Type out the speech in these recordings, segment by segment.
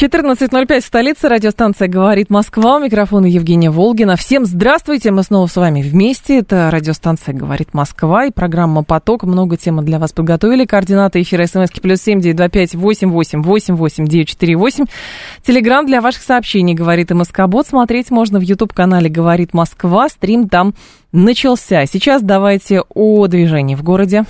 14.05 в столице. Радиостанция «Говорит Москва». У микрофона Евгения Волгина. Всем здравствуйте. Мы снова с вами вместе. Это радиостанция «Говорит Москва» и программа «Поток». Много тем для вас подготовили. Координаты эфира смски плюс семь девять два пять восемь восемь восемь восемь девять четыре восемь. Телеграмм для ваших сообщений «Говорит МСК-бот». Смотреть можно в YouTube-канале «Говорит Москва». Стрим там начался. Сейчас давайте о движении в городе.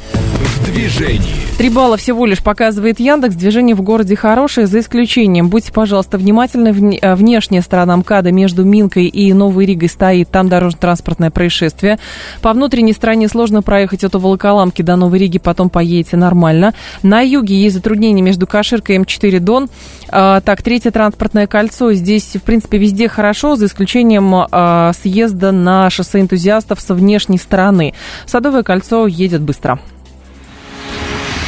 Движении. Три балла всего лишь показывает Яндекс. Движение в городе хорошее, за исключением. Будьте, пожалуйста, внимательны. Вне- Внешняя сторона МКАДа между Минкой и Новой Ригой стоит. Там дорожно-транспортное происшествие. По внутренней стороне сложно проехать от Волоколамки до Новой Риги, потом поедете нормально. На юге есть затруднения между Каширкой и М4 Дон. А, так, третье транспортное кольцо. Здесь, в принципе, везде хорошо, за исключением а, съезда на шоссе энтузиастов со внешней стороны. Садовое кольцо едет быстро.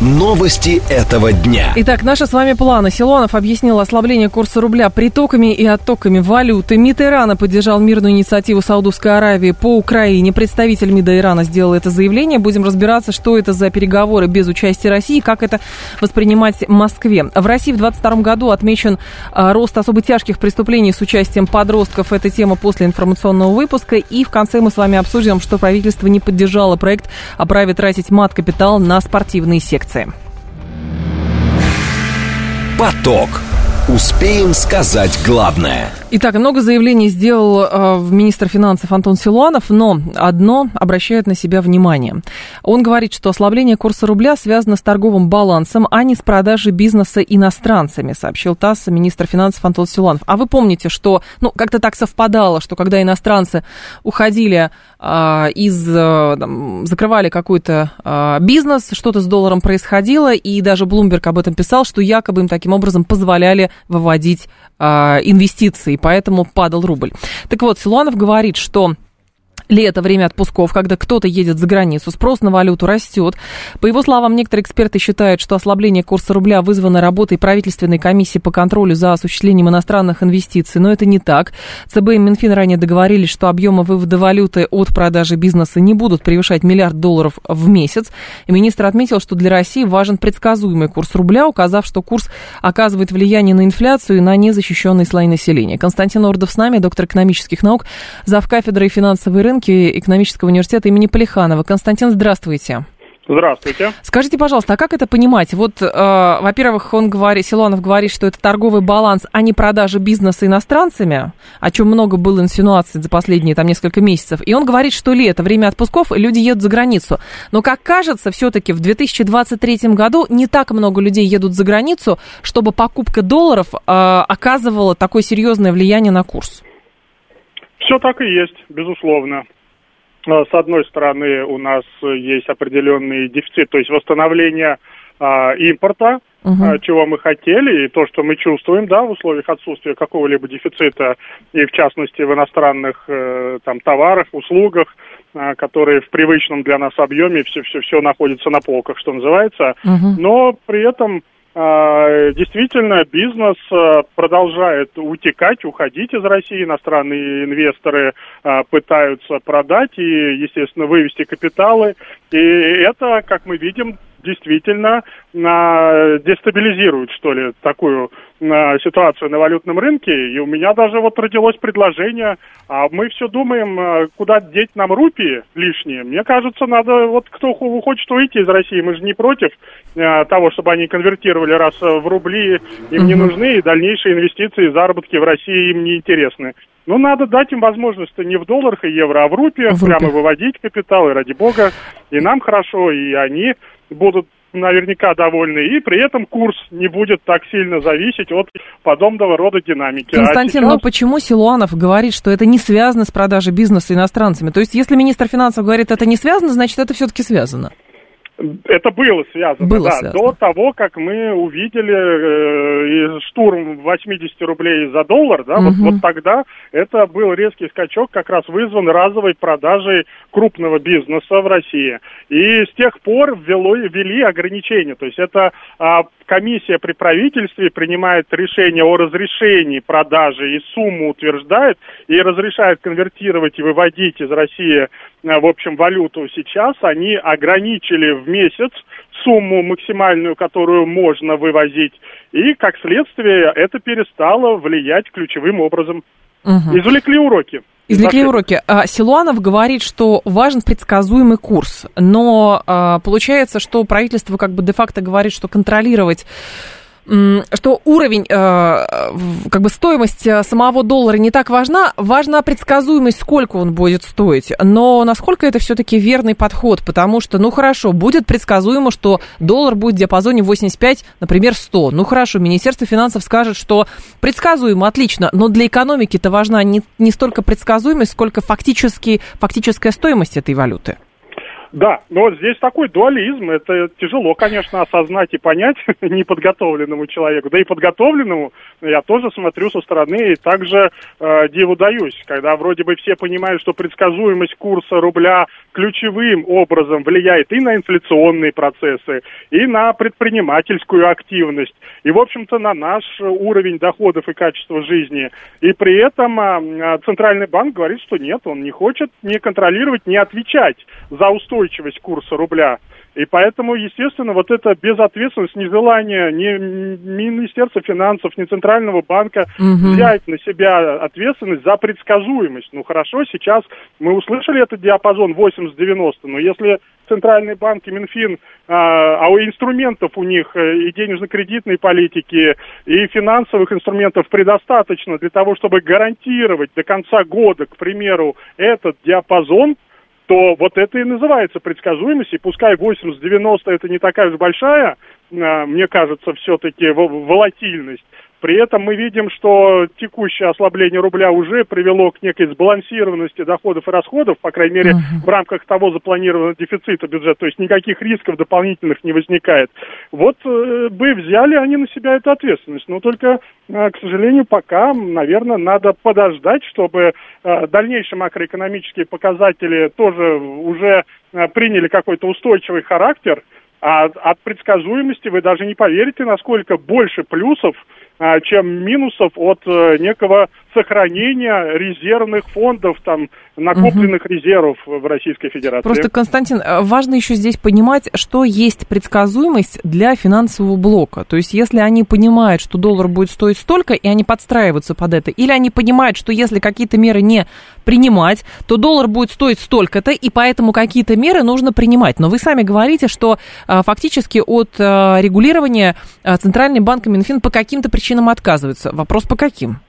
Новости этого дня. Итак, наши с вами планы. Силуанов объяснил ослабление курса рубля притоками и оттоками валюты. МИД Ирана поддержал мирную инициативу Саудовской Аравии по Украине. Представитель МИДа Ирана сделал это заявление. Будем разбираться, что это за переговоры без участия России как это воспринимать в Москве. В России в 2022 году отмечен а, рост особо тяжких преступлений с участием подростков. Это тема после информационного выпуска. И в конце мы с вами обсудим, что правительство не поддержало проект о праве тратить мат-капитал на спортивные секции. Поток. Успеем сказать главное. Итак, много заявлений сделал э, министр финансов Антон Силуанов, но одно обращает на себя внимание. Он говорит, что ослабление курса рубля связано с торговым балансом, а не с продажей бизнеса иностранцами, сообщил ТАСС министр финансов Антон Силуанов. А вы помните, что ну, как-то так совпадало, что когда иностранцы уходили э, из, э, там, закрывали какой-то э, бизнес, что-то с долларом происходило, и даже Блумберг об этом писал, что якобы им таким образом позволяли выводить э, инвестиции, поэтому падал рубль. Так вот, Силуанов говорит, что Лето, время отпусков, когда кто-то едет за границу, спрос на валюту растет. По его словам, некоторые эксперты считают, что ослабление курса рубля вызвано работой правительственной комиссии по контролю за осуществлением иностранных инвестиций, но это не так. ЦБ и Минфин ранее договорились, что объемы вывода валюты от продажи бизнеса не будут превышать миллиард долларов в месяц. И министр отметил, что для России важен предсказуемый курс рубля, указав, что курс оказывает влияние на инфляцию и на незащищенные слои населения. Константин Ордов с нами, доктор экономических наук, зав. кафедрой финансовые рынки экономического университета имени Полиханова. Константин, здравствуйте. Здравствуйте. Скажите, пожалуйста, а как это понимать? Вот, э, во-первых, он говорит, Силуанов говорит, что это торговый баланс, а не продажа бизнеса иностранцами, о чем много было инсинуаций за последние там несколько месяцев. И он говорит, что лето, время отпусков, люди едут за границу. Но, как кажется, все-таки в 2023 году не так много людей едут за границу, чтобы покупка долларов э, оказывала такое серьезное влияние на курс. Все так и есть, безусловно. А, С одной стороны, у нас есть определенный дефицит, то есть восстановление а, импорта, а, чего мы хотели, и то, что мы чувствуем, да, в условиях отсутствия какого-либо дефицита, и в частности в иностранных э, там товарах, услугах, которые в привычном для нас объеме все, все, все находится на полках, что называется. Мгм. Но при этом действительно бизнес а, продолжает утекать, уходить из России. Иностранные инвесторы а, пытаются продать и, естественно, вывести капиталы. И это, как мы видим, действительно а, дестабилизирует, что ли, такую а, ситуацию на валютном рынке. И у меня даже вот родилось предложение, а мы все думаем, а, куда деть нам рупии лишние. Мне кажется, надо, вот кто хо- хочет выйти из России, мы же не против того, чтобы они конвертировали, раз в рубли им не нужны, и дальнейшие инвестиции, заработки в России им не интересны. Ну, надо дать им возможность не в долларах и евро, а в рупиях, В рупиях. прямо выводить капитал, и ради бога, и нам хорошо, и они будут наверняка довольны, и при этом курс не будет так сильно зависеть от подобного рода динамики. А Константин, сейчас- но почему Силуанов говорит, что это не связано с продажей бизнеса иностранцами? То есть, если министр финансов говорит, это не связано, значит, это все-таки связано. Это было связано, было да, связано. до того, как мы увидели э, штурм 80 рублей за доллар, да, угу. вот, вот тогда это был резкий скачок, как раз вызван разовой продажей крупного бизнеса в России. И с тех пор ввело, ввели ограничения, то есть это а, комиссия при правительстве принимает решение о разрешении продажи и сумму утверждает и разрешает конвертировать и выводить из России, в общем, валюту сейчас, они ограничили в месяц сумму максимальную, которую можно вывозить. И, как следствие, это перестало влиять ключевым образом. Угу. Извлекли уроки. Извлекли уроки. А, Силуанов говорит, что важен предсказуемый курс, но а, получается, что правительство как бы де-факто говорит, что контролировать что уровень, э, как бы стоимость э, самого доллара не так важна, важна предсказуемость, сколько он будет стоить. Но насколько это все-таки верный подход, потому что, ну хорошо, будет предсказуемо, что доллар будет в диапазоне 85, например, 100. Ну хорошо, Министерство финансов скажет, что предсказуемо, отлично, но для экономики-то важна не, не столько предсказуемость, сколько фактически, фактическая стоимость этой валюты. Да, но здесь такой дуализм. Это тяжело, конечно, осознать и понять неподготовленному человеку. Да и подготовленному я тоже смотрю со стороны и также э, диву даюсь, когда вроде бы все понимают, что предсказуемость курса рубля ключевым образом влияет и на инфляционные процессы, и на предпринимательскую активность, и, в общем-то, на наш уровень доходов и качества жизни. И при этом э, Центральный банк говорит, что нет, он не хочет не контролировать, не отвечать за устойчивость устойчивость курса рубля. И поэтому, естественно, вот эта безответственность, нежелание ни Министерства финансов, ни Центрального банка угу. взять на себя ответственность за предсказуемость. Ну хорошо, сейчас мы услышали этот диапазон 80-90, но если Центральный банк и Минфин, а, а у инструментов у них э, и денежно-кредитной политики, и финансовых инструментов предостаточно для того, чтобы гарантировать до конца года, к примеру, этот диапазон, то вот это и называется предсказуемость, и пускай 80-90 это не такая уж большая, а, мне кажется, все-таки волатильность, при этом мы видим, что текущее ослабление рубля уже привело к некой сбалансированности доходов и расходов, по крайней мере, uh-huh. в рамках того запланированного дефицита бюджета, то есть никаких рисков дополнительных не возникает. Вот э, бы взяли они на себя эту ответственность, но только, э, к сожалению, пока, наверное, надо подождать, чтобы э, дальнейшие макроэкономические показатели тоже уже приняли какой-то устойчивый характер, а от предсказуемости вы даже не поверите, насколько больше плюсов чем минусов от э, некого сохранения резервных фондов, там, накопленных угу. резервов в Российской Федерации. Просто, Константин, э, важно еще здесь понимать, что есть предсказуемость для финансового блока. То есть, если они понимают, что доллар будет стоить столько, и они подстраиваются под это, или они понимают, что если какие-то меры не принимать, то доллар будет стоить столько-то, и поэтому какие-то меры нужно принимать. Но вы сами говорите, что а, фактически от а, регулирования а, Центральный банк и Минфин по каким-то причинам причинам отказываются. Вопрос по каким?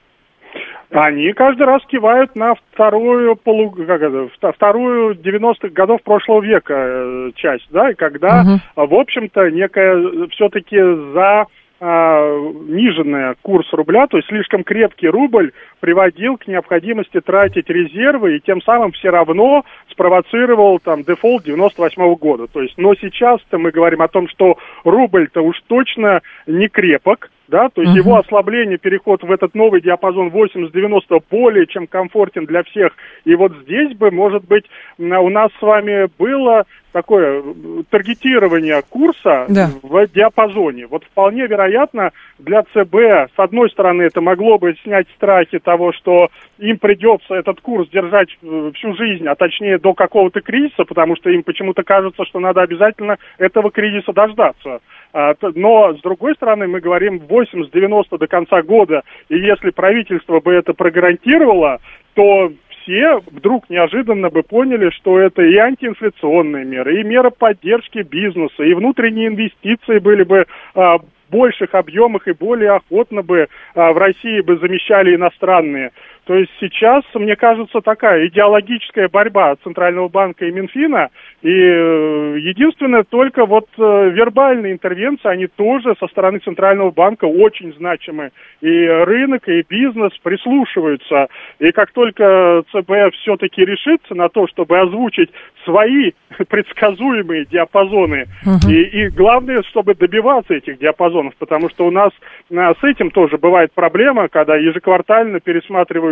Они каждый раз кивают на вторую полу, как это, вторую 90-х годов прошлого века э, часть, да, когда, угу. в общем-то, некая все-таки за а, ниженная курс рубля, то есть слишком крепкий рубль приводил к необходимости тратить резервы и тем самым все равно спровоцировал там дефолт 98 -го года. То есть, но сейчас-то мы говорим о том, что рубль-то уж точно не крепок, да, то есть uh-huh. его ослабление, переход в этот новый диапазон 80-90 более чем комфортен для всех. И вот здесь бы, может быть, у нас с вами было такое таргетирование курса да. в диапазоне. Вот вполне вероятно для ЦБ, с одной стороны, это могло бы снять страхи того, что им придется этот курс держать э, всю жизнь, а точнее до какого-то кризиса, потому что им почему-то кажется, что надо обязательно этого кризиса дождаться. А, но, с другой стороны, мы говорим 80-90 до конца года, и если правительство бы это прогарантировало, то все вдруг неожиданно бы поняли, что это и антиинфляционные меры, и мера поддержки бизнеса, и внутренние инвестиции были бы а, больших объемах и более охотно бы в России бы замещали иностранные. То есть сейчас, мне кажется, такая идеологическая борьба Центрального банка и Минфина, и э, единственное, только вот э, вербальные интервенции, они тоже со стороны Центрального банка очень значимы. И рынок, и бизнес прислушиваются. И как только ЦБ все-таки решится на то, чтобы озвучить свои предсказуемые диапазоны, угу. и, и главное, чтобы добиваться этих диапазонов, потому что у нас а, с этим тоже бывает проблема, когда ежеквартально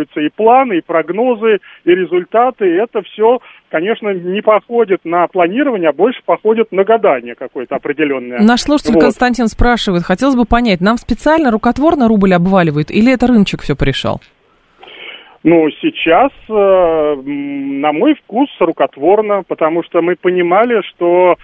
пересматриваются и планы, и прогнозы, и результаты, и это все конечно, не походит на планирование, а больше походит на гадание какое-то определенное. Наш слушатель вот. Константин спрашивает, хотелось бы понять, нам специально рукотворно рубль обваливает или это рыночек все порешал? Ну, сейчас, э, на мой вкус, рукотворно, потому что мы понимали, что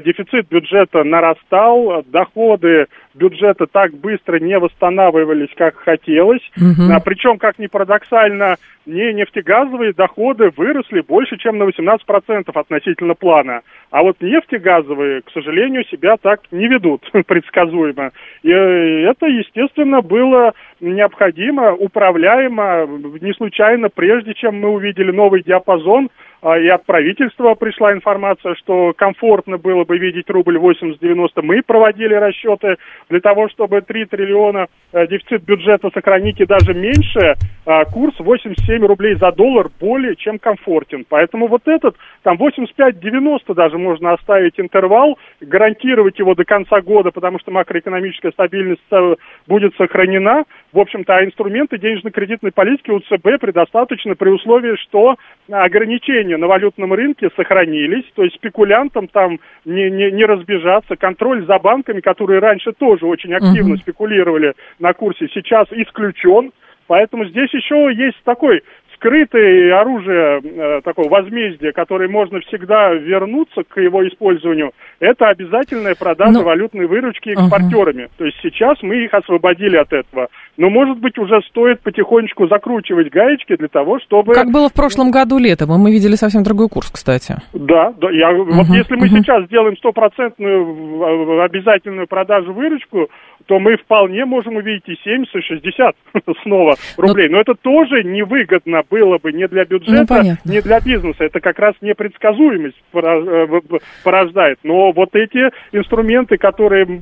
дефицит бюджета нарастал, доходы бюджета так быстро не восстанавливались, как хотелось. Угу. А, причем, как ни парадоксально, не нефтегазовые доходы выросли больше, чем на 18% относительно плана. А вот нефтегазовые, к сожалению, себя так не ведут предсказуемо. И э, это, естественно, было необходимо, управляемо, не случайно, прежде чем мы увидели новый диапазон, и от правительства пришла информация, что комфортно было бы видеть рубль 80-90. Мы проводили расчеты для того, чтобы 3 триллиона э, дефицит бюджета сохранить и даже меньше, а, курс 87 рублей за доллар более чем комфортен. Поэтому вот этот, там 85-90 даже можно оставить интервал, гарантировать его до конца года, потому что макроэкономическая стабильность э, будет сохранена. В общем-то, а инструменты денежно-кредитной политики у ЦБ предостаточно при условии, что ограничения на валютном рынке сохранились, то есть спекулянтам там не, не, не разбежаться, контроль за банками, которые раньше тоже очень активно uh-huh. спекулировали на курсе, сейчас исключен. Поэтому здесь еще есть такой скрытое оружие э, такого возмездия, которое можно всегда вернуться к его использованию, это обязательная продажа Но... Ну, валютной выручки экспортерами. Ага. То есть сейчас мы их освободили от этого. Но, может быть, уже стоит потихонечку закручивать гаечки для того, чтобы... Как было в прошлом году летом, мы видели совсем другой курс, кстати. Да, да. Я, угу, вот если мы угу. сейчас сделаем стопроцентную обязательную продажу выручку, то мы вполне можем увидеть и 70, и 60 снова рублей. Но, Но это тоже невыгодно было бы ни для бюджета, ну, ни для бизнеса. Это как раз непредсказуемость э, порождает. Но вот эти инструменты, которые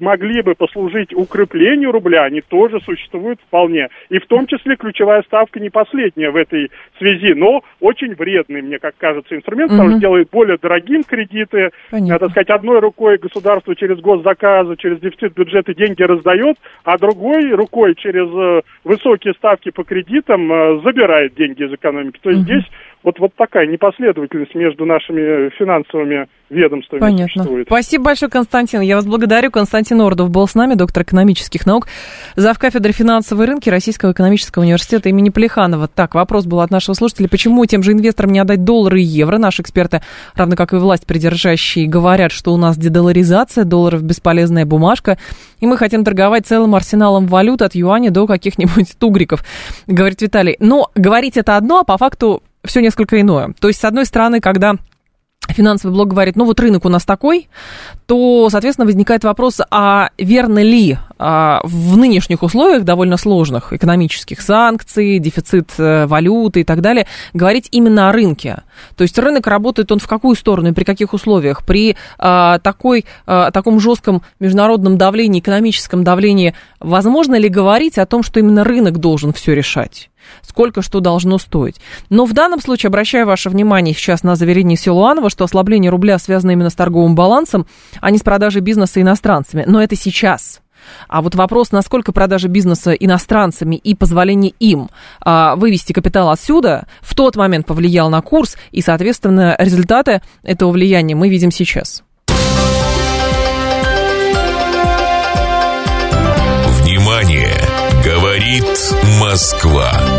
могли бы послужить укреплению рубля, они тоже существуют вполне. И в том числе ключевая ставка не последняя в этой связи, но очень вредный, мне как кажется, инструмент, угу. потому что делает более дорогим кредиты. Понятно. Надо сказать, одной рукой государство через госзаказы, через дефицит бюджета деньги раздает, а другой рукой через э, высокие ставки по кредитам э, забирает деньги из экономики. То есть угу. здесь вот, вот такая непоследовательность между нашими финансовыми ведомствами Понятно. существует. Спасибо большое, Константин. Я вас благодарю. Константин Ордов был с нами, доктор экономических наук, зав. кафедры финансовые рынки Российского экономического университета имени Плеханова. Так, вопрос был от нашего слушателя. Почему тем же инвесторам не отдать доллары и евро? Наши эксперты, равно как и власть придержащие, говорят, что у нас дедоларизация, долларов бесполезная бумажка, и мы хотим торговать целым арсеналом валют от юаня до каких-нибудь тугриков, говорит Виталий. Но говорить это одно, а по факту все несколько иное. То есть, с одной стороны, когда финансовый блок говорит, ну вот рынок у нас такой, то, соответственно, возникает вопрос, а верно ли а, в нынешних условиях довольно сложных экономических санкций, дефицит э, валюты и так далее, говорить именно о рынке. То есть рынок работает он в какую сторону и при каких условиях? При а, такой, а, таком жестком международном давлении, экономическом давлении, возможно ли говорить о том, что именно рынок должен все решать? Сколько что должно стоить. Но в данном случае обращаю ваше внимание сейчас на заверение Силуанова, что ослабление рубля связано именно с торговым балансом, а не с продажей бизнеса иностранцами. Но это сейчас. А вот вопрос, насколько продажа бизнеса иностранцами и позволение им а, вывести капитал отсюда, в тот момент повлиял на курс, и, соответственно, результаты этого влияния мы видим сейчас. Внимание! Говорит Москва.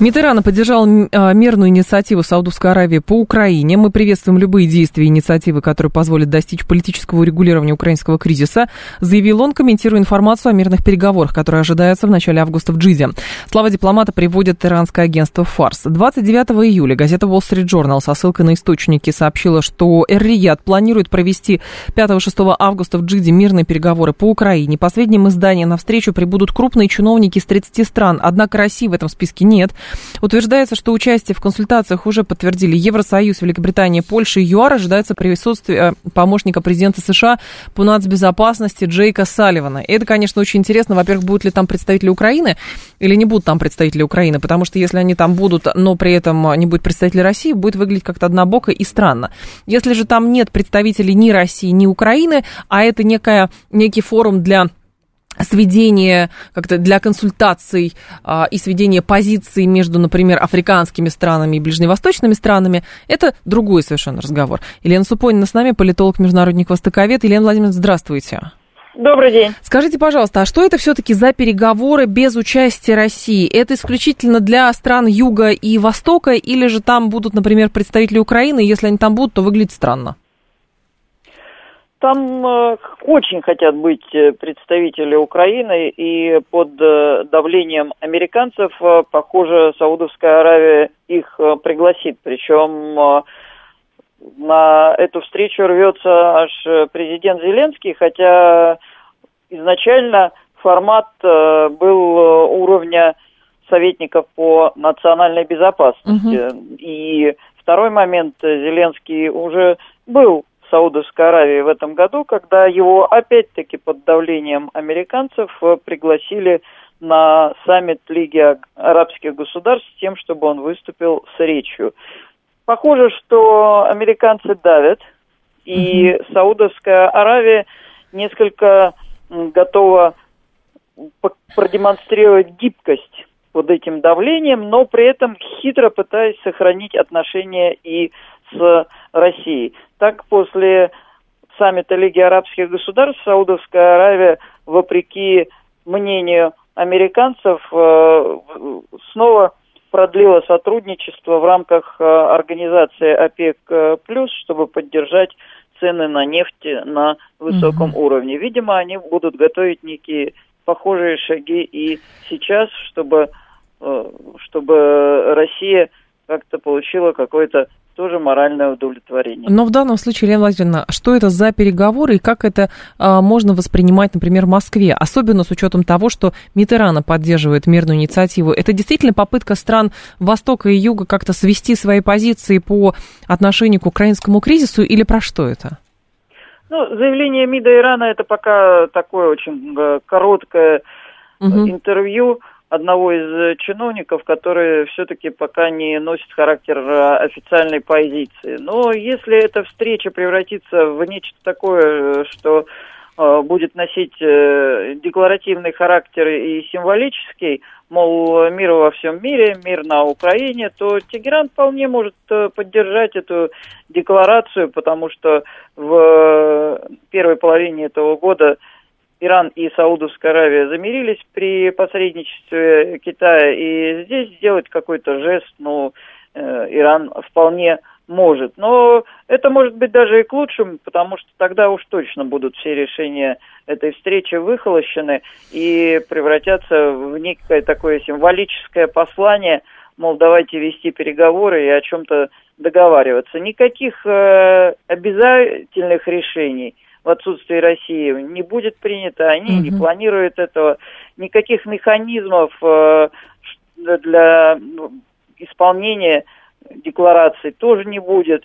МИД Ирана поддержал а, мирную инициативу Саудовской Аравии по Украине. Мы приветствуем любые действия и инициативы, которые позволят достичь политического урегулирования украинского кризиса, заявил он, комментируя информацию о мирных переговорах, которые ожидаются в начале августа в Джизе. Слова дипломата приводит иранское агентство «Фарс». 29 июля газета Wall Street Journal со ссылкой на источники сообщила, что Эр-Рияд планирует провести 5-6 августа в Джиде мирные переговоры по Украине. По сведениям издания, на встречу прибудут крупные чиновники из 30 стран, однако России в этом списке нет. Утверждается, что участие в консультациях уже подтвердили Евросоюз, Великобритания, Польша и ЮАР. Ожидается присутствие э, помощника президента США по нацбезопасности Джейка Салливана. Это, конечно, очень интересно. Во-первых, будут ли там представители Украины или не будут там представители Украины, потому что если они там будут, но при этом не будет представителей России, будет выглядеть как-то однобоко и странно. Если же там нет представителей ни России, ни Украины, а это некая, некий форум для сведение как-то для консультаций а, и сведение позиций между, например, африканскими странами и ближневосточными странами, это другой совершенно разговор. Елена Супонина с нами, политолог, международник, востоковед. Елена Владимировна, здравствуйте. Добрый день. Скажите, пожалуйста, а что это все-таки за переговоры без участия России? Это исключительно для стран Юга и Востока, или же там будут, например, представители Украины, и если они там будут, то выглядит странно? Там э, очень хотят быть э, представители Украины, и под э, давлением американцев, э, похоже, Саудовская Аравия их пригласит. Причем на эту встречу рвется аж президент Зеленский, хотя изначально формат был уровня советников по национальной безопасности. Угу. И второй момент, Зеленский уже был Саудовской Аравии в этом году, когда его опять-таки под давлением американцев э, пригласили на саммит Лиги арабских государств с тем, чтобы он выступил с речью. Похоже, что американцы давят, и mm Саудовская Аравия несколько готова продемонстрировать гибкость под этим давлением, но при этом хитро пытаясь сохранить отношения и с Россией. Так, после саммита Лиги арабских государств Саудовская Аравия, вопреки мнению американцев, э, снова продлила сотрудничество в рамках э, организации ОПЕК+, чтобы поддержать цены на нефть на высоком mm уровне. Видимо, они будут готовить некие похожие шаги и сейчас, чтобы, э, чтобы Россия как-то получила какой-то тоже моральное удовлетворение. Но в данном случае, Елена Владимировна, что это за переговоры и как это а, можно воспринимать, например, в Москве, особенно с учетом того, что Митерана поддерживает мирную инициативу? Это действительно попытка стран Востока и Юга как-то свести свои позиции по отношению к украинскому кризису или про что это? Ну, заявление МИДа Ирана это пока такое очень э, короткое угу. интервью одного из э, чиновников, который все-таки пока не носит характер э, официальной позиции. Но если эта встреча превратится в нечто такое, что будет носить декларативный характер и символический, мол, мир во всем мире, мир на Украине, то Тегеран вполне может поддержать эту декларацию, потому что в первой половине этого года Иран и Саудовская Аравия замирились при посредничестве Китая, и здесь сделать какой-то жест, ну, э, Иран вполне может. Но это может быть даже и к лучшему, потому что тогда уж точно будут все решения этой встречи выхолощены и превратятся в некое такое символическое послание, мол, давайте вести переговоры и о чем-то договариваться. Никаких э, обязательных решений в отсутствии России не будет принято, они угу. не планируют этого, никаких механизмов э, для ну, исполнения декларации тоже не будет.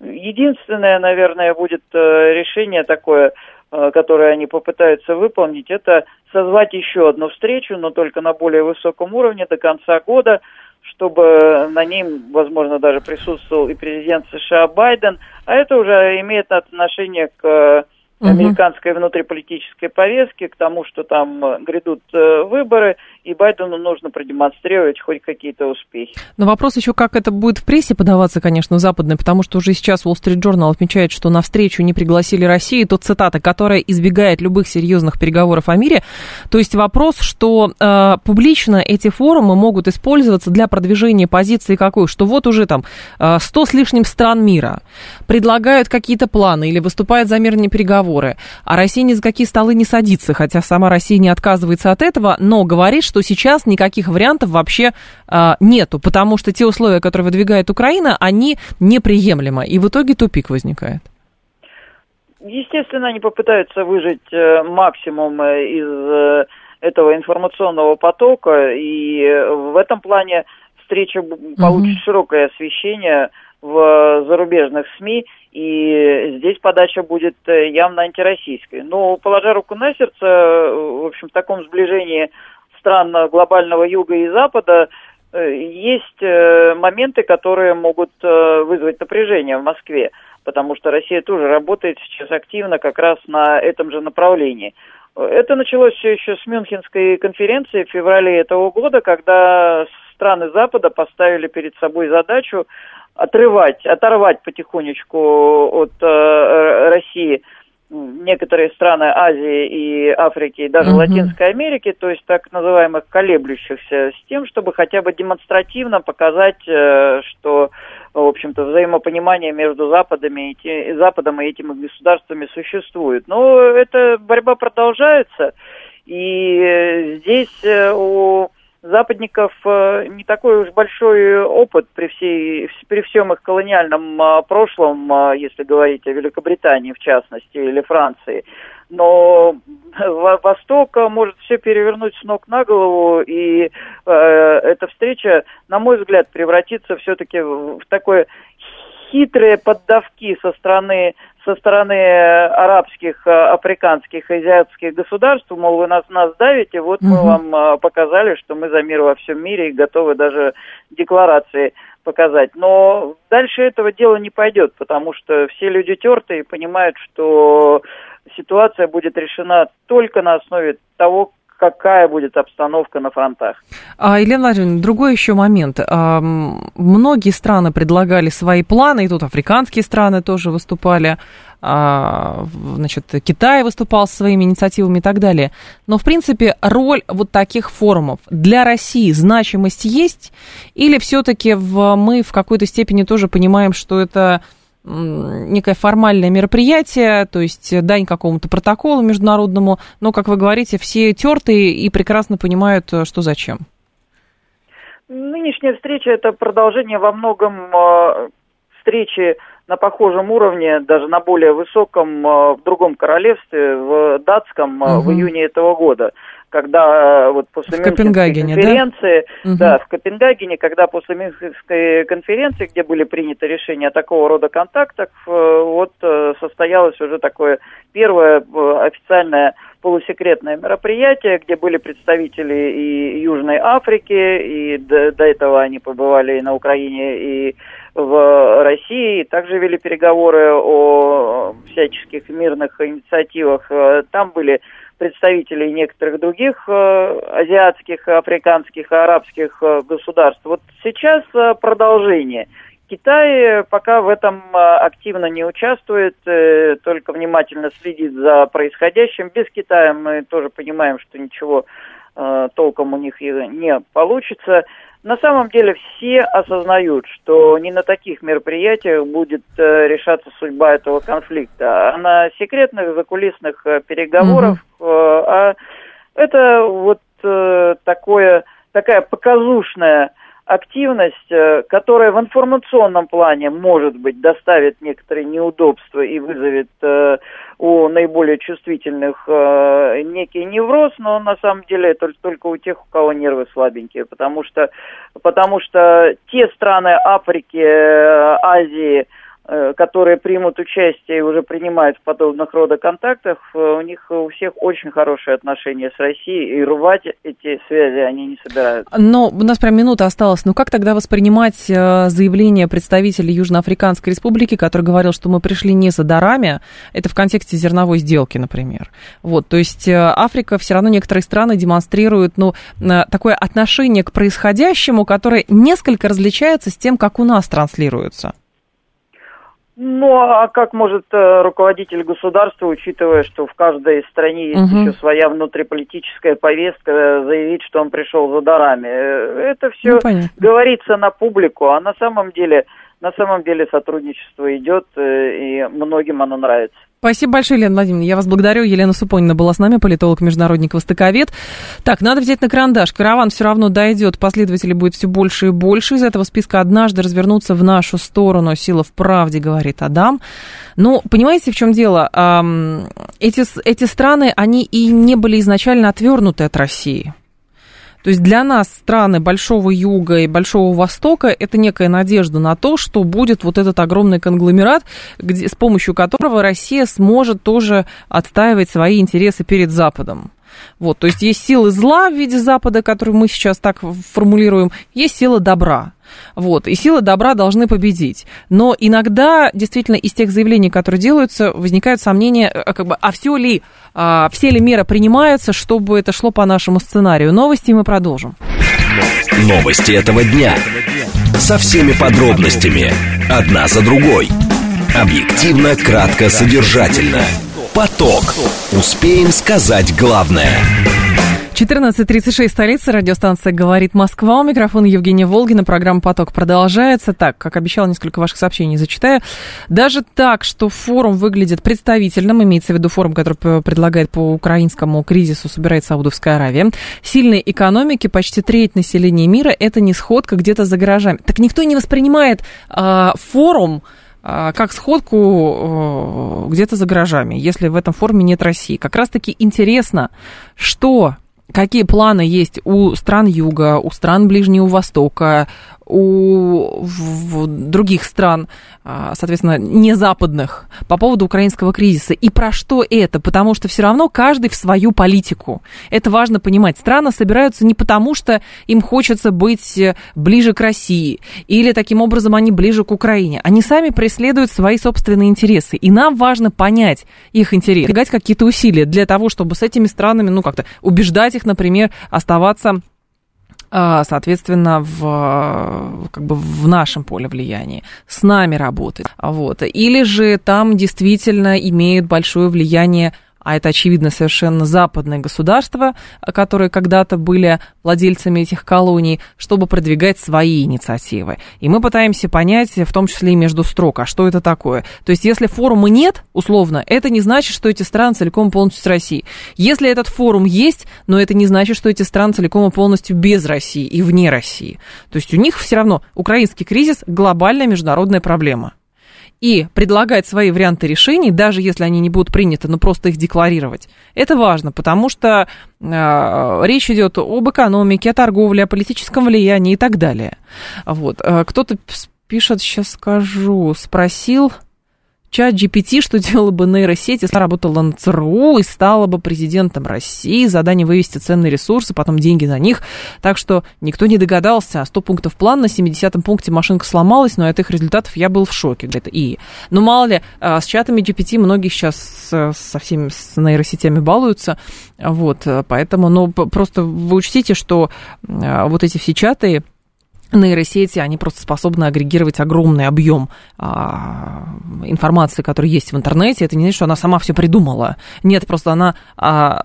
Единственное, наверное, будет э, решение такое, э, которое они попытаются выполнить, это созвать еще одну встречу, но только на более высоком уровне до конца года, чтобы на ним, возможно, даже присутствовал и президент США Байден, а это уже имеет отношение к американской внутриполитической повестке, к тому, что там грядут выборы, и Байдену нужно продемонстрировать хоть какие-то успехи. Но вопрос еще, как это будет в прессе подаваться, конечно, западной, потому что уже сейчас Wall Street Journal отмечает, что на встречу не пригласили Россию, то цитата, которая избегает любых серьезных переговоров о мире. То есть вопрос, что э, публично эти форумы могут использоваться для продвижения позиции какой, что вот уже там э, 100 с лишним стран мира предлагают какие-то планы или выступают за мирные переговоры, а Россия ни за какие столы не садится, хотя сама Россия не отказывается от этого, но говорит, что сейчас никаких вариантов вообще э, нету, потому что те условия, которые выдвигает Украина, они неприемлемы, и в итоге тупик возникает. Естественно, они попытаются выжать э, максимум э, из э, этого информационного потока, и в этом плане встреча получит mm широкое освещение в зарубежных СМИ, и здесь подача будет явно антироссийской. Но, положа руку на сердце, в общем, в таком сближении стран глобального юга и запада есть моменты, которые могут вызвать напряжение в Москве потому что Россия тоже работает сейчас активно как раз на этом же направлении. Это началось все еще с Мюнхенской конференции в феврале этого года, когда страны Запада поставили перед собой задачу отрывать, оторвать потихонечку от э, России некоторые страны Азии и Африки, и даже uh-huh. Латинской Америки, то есть так называемых колеблющихся, с тем, чтобы хотя бы демонстративно показать, э, что в общем-то, взаимопонимание между Западами и те, Западом и этими государствами существует. Но эта борьба продолжается, и здесь э, у западников э, не такой уж большой опыт при, всей, при всем их колониальном а, прошлом, а, если говорить о Великобритании в частности, или Франции. Но Восток может все перевернуть с ног на голову, и э, эта встреча, на мой взгляд, превратится все-таки в такое хитрые поддавки со стороны со стороны арабских, африканских, азиатских государств, мол, вы нас, нас давите, вот угу. мы вам э, показали, что мы за мир во всем мире и готовы даже декларации показать. Но дальше этого дела не пойдет, потому что все люди тертые понимают, что ситуация будет решена только на основе того, какая будет обстановка на фронтах. А, Елена Владимировна, другой еще момент. А, многие страны предлагали свои планы, и тут африканские страны тоже выступали, а, значит, Китай выступал со своими инициативами и так далее. Но, в принципе, роль вот таких форумов для России значимость есть? Или все-таки мы в какой-то степени тоже понимаем, что это некое формальное мероприятие, то есть дань какому-то протоколу международному, но, как вы говорите, все тертые и прекрасно понимают, э, что зачем. Нынешняя встреча – это продолжение во многом э, встречи на похожем уровне, даже на более высоком, э, в другом королевстве, в датском, угу. в июне этого года когда э, вот после в Мюнхенской конференции, да? да, в Копенгагене, когда после Мюнхенской конференции, где были приняты решения такого рода контактов, вот состоялось уже такое первое официальное полусекретное мероприятие, где были представители и Южной Африки, и до, до этого они побывали и на Украине, и в России, также вели переговоры о всяческих мирных инициативах. Там были представителей некоторых других э, азиатских, африканских, арабских э, государств. Вот сейчас э, продолжение. Китай пока в этом активно не участвует, только внимательно следит за происходящим. Без Китая мы тоже понимаем, что ничего толком у них не получится. На самом деле все осознают, что не на таких мероприятиях будет э, решаться судьба этого конфликта, а на секретных закулисных э, переговорах. Э, а это вот э, такое, такая показушная активность, э, которая в информационном плане, может быть, доставит некоторые неудобства и вызовет э, у наиболее чувствительных э, некий невроз, но на самом деле это только у тех, у кого нервы слабенькие, потому что, потому что те страны Африки, Азии, которые примут участие и уже принимают в подобных рода контактах, э, у них у всех очень хорошие отношения с Россией, и рвать эти связи они не собираются. Но у нас прям минута осталась. Ну как тогда воспринимать э, заявление представителей Южноафриканской Республики, который говорил, что мы пришли не за дарами, это в контексте зерновой сделки, например. Вот, то есть Африка, все равно некоторые страны демонстрируют, ну, такое отношение к происходящему, которое несколько различается с тем, как у нас транслируется. Ну, а как может э, руководитель государства, учитывая, что в каждой стране есть угу. еще своя внутриполитическая повестка, заявить, что он пришел за дарами? Э, это все ну, говорится на публику, а на самом деле, на самом деле сотрудничество идет, э, и многим оно нравится. Спасибо большое, Елена Владимировна. Я вас благодарю. Елена Супонина была с нами, политолог, международник, востоковед. Так, надо взять на карандаш. Караван все равно дойдет, последователей будет все больше и больше. Из этого списка однажды развернуться в нашу сторону. Сила в правде, говорит Адам. Ну, понимаете, в чем дело? Эти, эти страны, они и не были изначально отвернуты от России. То есть для нас страны Большого Юга и Большого Востока это некая надежда на то, что будет вот этот огромный конгломерат, где, с помощью которого Россия сможет тоже отстаивать свои интересы перед Западом. Вот, то есть есть силы зла в виде Запада, которые мы сейчас так формулируем, есть сила добра. Вот, и силы добра должны победить. Но иногда, действительно, из тех заявлений, которые делаются, возникают сомнения, э, как бы, а все ли, а, все ли меры принимаются, чтобы это шло по нашему сценарию. Новости мы продолжим. Новости этого дня. Со всеми подробностями. Одна за другой. Объективно, кратко, содержательно. Поток. Успеем сказать главное. 14.36, столица, радиостанция «Говорит Москва». У микрофона Евгения Волгина. Программа «Поток» продолжается. Так, как обещал, несколько ваших сообщений зачитаю. Даже так, что форум выглядит представительным, имеется в виду форум, который предлагает по украинскому кризису, собирает Саудовская Аравия. Сильные экономики, почти треть населения мира – это не сходка где-то за гаражами. Так никто не воспринимает э, форум а, как сходку э, где-то за гаражами, если в этом форуме нет России. Как раз-таки интересно, что какие планы есть у стран Юга, у стран Ближнего Востока, у в, других стран, а, соответственно, не западных, по поводу украинского кризиса. И про что это? Потому что все равно каждый в свою политику. Это важно понимать. Страны собираются не потому, что им хочется быть э, ближе к России, или таким образом они ближе к Украине. Они сами преследуют свои собственные интересы. И нам важно понять их интересы, прилагать какие-то усилия для того, чтобы с этими странами, ну, как-то убеждать их, например, оставаться соответственно, в, как бы в нашем поле влияния, с нами работать. Вот. Или же там действительно имеют большое влияние а это, очевидно, совершенно западные государства, которые когда-то были владельцами этих колоний, чтобы продвигать свои инициативы. И мы пытаемся понять, в том числе и между строк, а что это такое. То есть, если форума нет, условно, это не значит, что эти страны целиком полностью с Россией. Если этот форум есть, но это не значит, что эти страны целиком и полностью без России и вне России. То есть, у них все равно украинский кризис – глобальная международная проблема и предлагать свои варианты решений, даже если они не будут приняты, но просто их декларировать. Это важно, потому что э, речь идет об экономике, о торговле, о политическом влиянии и так далее. Вот. Э, кто-то пишет, сейчас скажу, спросил, Чат GPT, что делала бы нейросеть, если работала на ЦРУ и стала бы президентом России, задание вывести ценные ресурсы, потом деньги на них. Так что никто не догадался. 100 пунктов план, на 70-м пункте машинка сломалась, но от их результатов я был в шоке. Говорит, и, ну мало ли, а, с чатами GPT многие сейчас со всеми с нейросетями балуются, вот, поэтому, ну, просто вы учтите, что а, вот эти все чаты, нейросети, они просто способны агрегировать огромный объем а, информации, которая есть в интернете. Это не значит, что она сама все придумала. Нет, просто она а,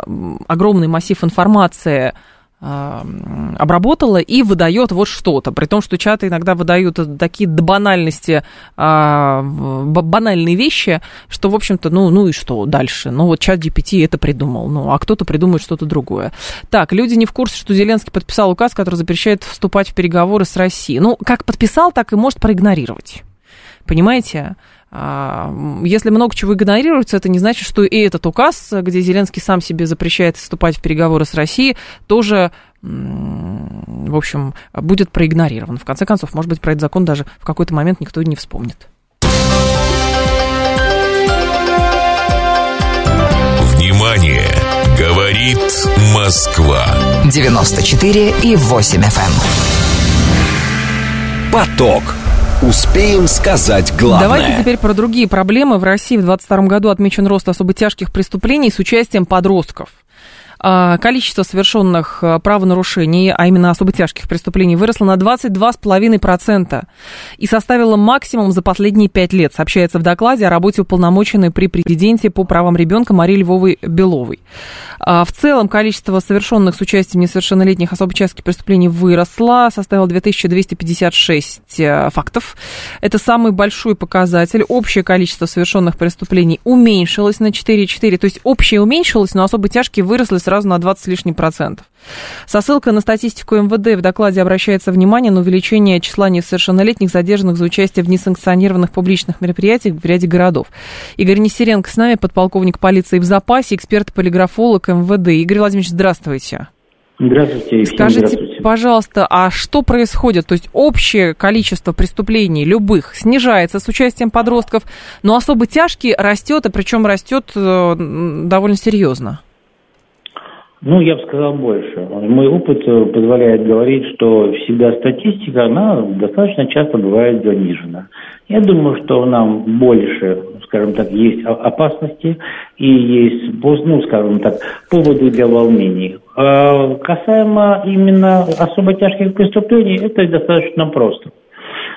огромный массив информации обработала и выдает вот что-то. При том, что чаты иногда выдают такие банальности, а, банальные вещи, что, в общем-то, ну, ну и что дальше? Ну, вот чат GPT это придумал, ну, а кто-то придумает что-то другое. Так, люди не в курсе, что Зеленский подписал указ, который запрещает вступать в переговоры с Россией. Ну, как подписал, так и может проигнорировать. Понимаете? А, если много чего игнорируется, это не значит, что и этот указ, где Зеленский сам себе запрещает вступать в переговоры с Россией, тоже в общем, будет проигнорирован. В конце концов, может быть, про этот закон даже в какой-то момент никто и не вспомнит. Внимание! Говорит Москва. 94 и 8 FM. Поток. Успеем сказать главное. Давайте теперь про другие проблемы. В России в 2022 году отмечен рост особо тяжких преступлений с участием подростков. А, количество совершенных а, правонарушений, а именно особо тяжких преступлений, выросло на 22,5% и составило максимум за последние пять лет, сообщается в докладе о работе уполномоченной при президенте по правам ребенка Марии Львовой Беловой. А, в целом количество совершенных с участием несовершеннолетних особо тяжких преступлений выросло, составило 2256 э, фактов. Это самый большой показатель. Общее количество совершенных преступлений уменьшилось на 4,4, то есть общее уменьшилось, но особо тяжкие выросли с сразу на 20 с лишним процентов. Со ссылкой на статистику МВД в докладе обращается внимание на увеличение числа несовершеннолетних, задержанных за участие в несанкционированных публичных мероприятиях в ряде городов. Игорь Нестеренко с нами, подполковник полиции в запасе, эксперт-полиграфолог МВД. Игорь Владимирович, здравствуйте. Здравствуйте. Скажите, здравствуйте. пожалуйста, а что происходит? То есть общее количество преступлений любых снижается с участием подростков, но особо тяжкие растет, и причем растет э, довольно серьезно. Ну, я бы сказал больше. Мой опыт э, позволяет говорить, что всегда статистика, она достаточно часто бывает занижена. Я думаю, что нам больше, скажем так, есть опасности и есть, ну, скажем так, поводы для волнений. А касаемо именно особо тяжких преступлений, это достаточно просто.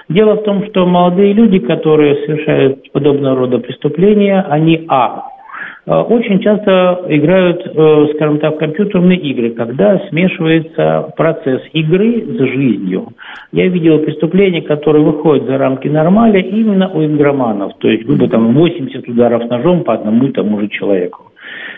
Дело в том, что молодые люди, которые совершают подобного рода преступления, они, а, очень часто играют, э, скажем так, компьютерные игры, когда смешивается процесс игры с жизнью. Я видел преступления, которые выходят за рамки нормали именно у игроманов, то есть грубо там 80 ударов ножом по одному и тому же человеку.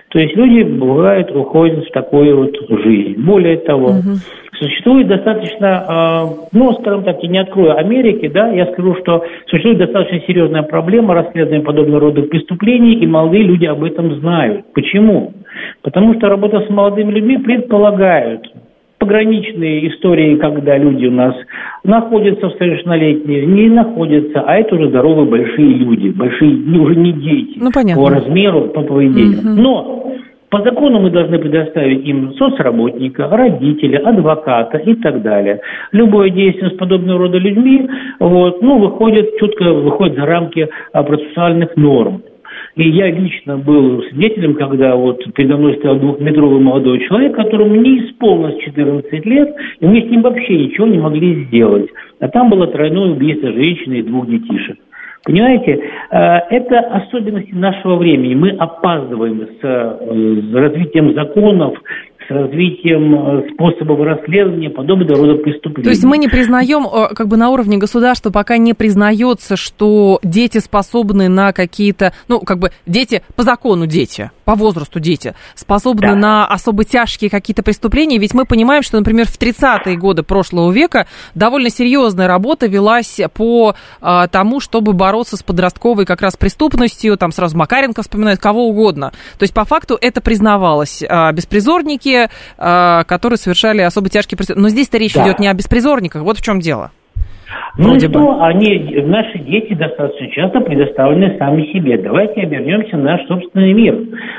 То есть люди, бывает, уходят в такую вот жизнь. Более того, угу. Существует достаточно, э, ну, скажем так, я не открою Америки, да, я скажу, что существует достаточно серьезная проблема расследования подобного рода преступлений, и молодые люди об этом знают. Почему? Потому что работа с молодыми людьми предполагает пограничные истории, когда люди у нас находятся в совершеннолетние, не находятся, а это уже здоровые большие люди, большие, уже не дети ну, понятно. по размеру, по поведению. Угу. Но по закону мы должны предоставить им соцработника, родителя, адвоката и так далее. Любое действие с подобного рода людьми вот, ну, выходит, четко выходит за рамки а, процессуальных норм. И я лично был свидетелем, когда вот передо мной стоял двухметровый молодой человек, которому не исполнилось 14 лет, и мы с ним вообще ничего не могли сделать. А там было тройное убийство женщины и двух детишек. Понимаете, э, это особенности нашего времени. Мы опаздываем с э, развитием законов, с развитием э, способов расследования подобного рода преступлений. То есть мы не признаем, как бы на уровне государства пока не признается, что дети способны на какие-то, ну, как бы дети, по закону дети, по возрасту дети, способны да. на особо тяжкие какие-то преступления, ведь мы понимаем, что, например, в 30-е годы прошлого века довольно серьезная работа велась по а, тому, чтобы бороться с подростковой как раз преступностью, там сразу Макаренко вспоминает, кого угодно. То есть по факту это признавалось. А, беспризорники, э, которые совершали особо тяжкие преступления. Но здесь-то речь да. идет не о беспризорниках. Вот в чем дело. Ну и что, они, наши дети достаточно часто предоставлены сами себе. Давайте обернемся на наш собственный мир.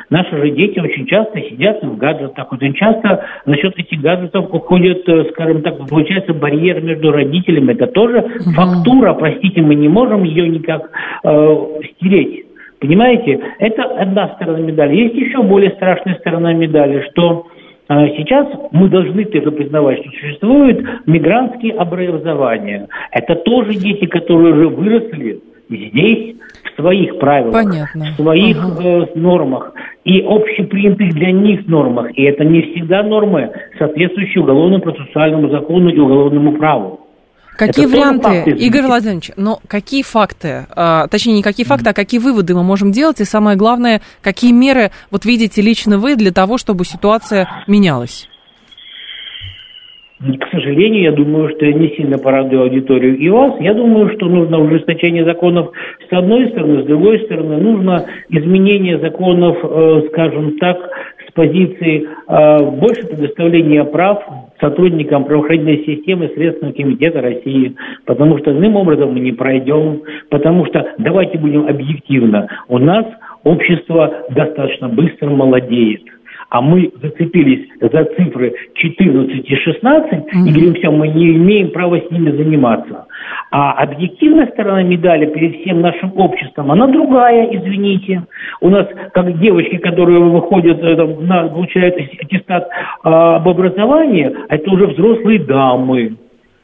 Наши же дети очень часто сидят в гаджетах. Очень часто насчет этих гаджетов уходит, э, скажем так, получается барьер между родителями. Это тоже угу. фактура, простите, мы не можем ее никак э, стереть. Понимаете, это одна сторона медали. Есть еще более страшная сторона медали, что сейчас мы должны тоже признавать, что существуют мигрантские образования. Это тоже дети, которые уже выросли здесь, в своих правилах, Понятно. в своих ага. э, нормах и общепринятых для них нормах. И это не всегда нормы, соответствующие уголовному процессуальному закону и уголовному праву. Какие это варианты, Игорь Владимирович, но какие факты, а, точнее, не какие факты, а какие выводы мы можем делать, и самое главное, какие меры вот видите лично вы для того, чтобы ситуация менялась? К сожалению, я думаю, что я не сильно порадую аудиторию и вас. Я думаю, что нужно ужесточение законов с одной стороны, с другой стороны, нужно изменение законов, э, скажем так, с позиции э, больше предоставления прав сотрудникам правоохранительной системы Следственного комитета России, потому что иным образом мы не пройдем, потому что, давайте будем объективно, у нас общество достаточно быстро молодеет. А мы зацепились за цифры 14 и 16 mm-hmm. и говорим, все, мы не имеем права с ними заниматься. А объективная сторона медали перед всем нашим обществом, она другая, извините. У нас, как девочки, которые выходят, э, на, получают аттестат а, об образовании, это уже взрослые дамы.